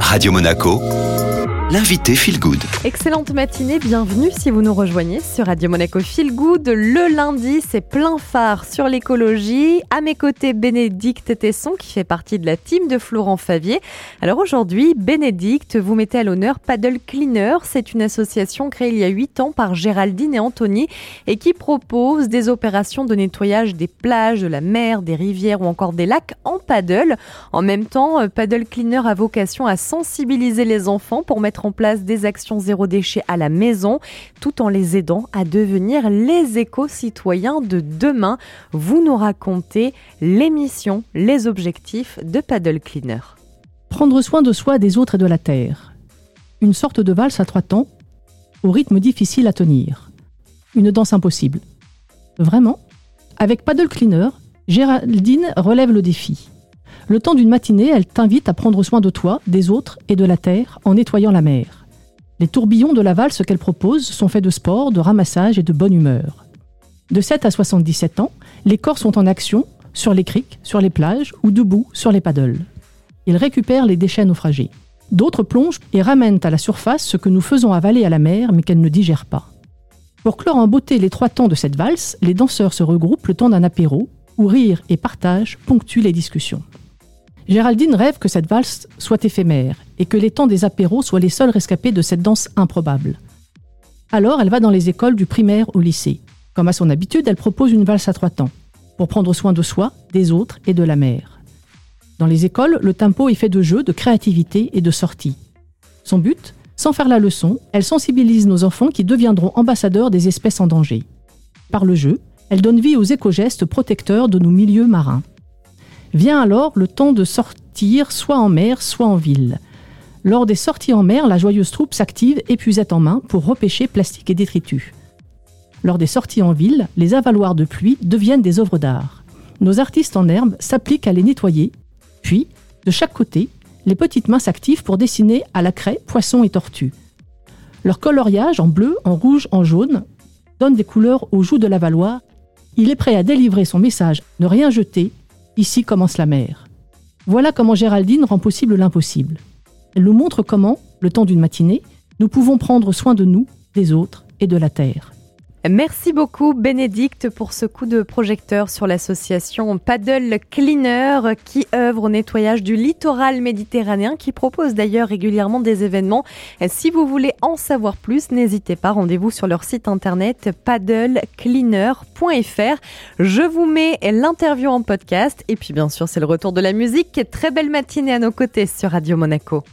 Radio Monaco, l'invité Feel Good. Excellente matinée, bienvenue si vous nous rejoignez sur Radio Monaco Feel Good. Le lundi, c'est plein phare sur l'écologie. À mes côtés, Bénédicte Tesson qui fait partie de la team de Florent Favier. Alors aujourd'hui, Bénédicte, vous mettez à l'honneur Paddle Cleaner. C'est une association créée il y a 8 ans par Géraldine et Anthony et qui propose des opérations de nettoyage des plages, de la mer, des rivières ou encore des lacs en paddle. En même temps, euh, Paddle Cleaner a vocation à sensibiliser les enfants pour mettre en place des actions zéro déchet à la maison, tout en les aidant à devenir les éco-citoyens de demain. Vous nous racontez les missions, les objectifs de Paddle Cleaner. Prendre soin de soi, des autres et de la terre. Une sorte de valse à trois temps, au rythme difficile à tenir. Une danse impossible. Vraiment Avec Paddle Cleaner, Géraldine relève le défi. Le temps d'une matinée, elle t'invite à prendre soin de toi, des autres et de la terre en nettoyant la mer. Les tourbillons de la valse qu'elle propose sont faits de sport, de ramassage et de bonne humeur. De 7 à 77 ans, les corps sont en action sur les criques, sur les plages ou debout sur les paddles. Ils récupèrent les déchets naufragés. D'autres plongent et ramènent à la surface ce que nous faisons avaler à la mer mais qu'elle ne digère pas. Pour clore en beauté les trois temps de cette valse, les danseurs se regroupent le temps d'un apéro où rire et partage ponctuent les discussions. Géraldine rêve que cette valse soit éphémère et que les temps des apéros soient les seuls rescapés de cette danse improbable. Alors elle va dans les écoles du primaire au lycée. Comme à son habitude, elle propose une valse à trois temps, pour prendre soin de soi, des autres et de la mer. Dans les écoles, le tempo est fait de jeux, de créativité et de sorties. Son but Sans faire la leçon, elle sensibilise nos enfants qui deviendront ambassadeurs des espèces en danger. Par le jeu, elle donne vie aux éco-gestes protecteurs de nos milieux marins. Vient alors le temps de sortir soit en mer, soit en ville. Lors des sorties en mer, la joyeuse troupe s'active, épuisette en main, pour repêcher plastique et détritus. Lors des sorties en ville, les avaloirs de pluie deviennent des œuvres d'art. Nos artistes en herbe s'appliquent à les nettoyer, puis, de chaque côté, les petites mains s'activent pour dessiner à la craie poissons et tortues. Leur coloriage en bleu, en rouge, en jaune donne des couleurs aux joues de l'avaloir. Il est prêt à délivrer son message ne rien jeter, Ici commence la mer. Voilà comment Géraldine rend possible l'impossible. Elle nous montre comment, le temps d'une matinée, nous pouvons prendre soin de nous, des autres et de la terre. Merci beaucoup Bénédicte pour ce coup de projecteur sur l'association Paddle Cleaner qui œuvre au nettoyage du littoral méditerranéen qui propose d'ailleurs régulièrement des événements. Si vous voulez en savoir plus, n'hésitez pas, rendez-vous sur leur site internet paddlecleaner.fr. Je vous mets l'interview en podcast et puis bien sûr c'est le retour de la musique. Très belle matinée à nos côtés sur Radio Monaco.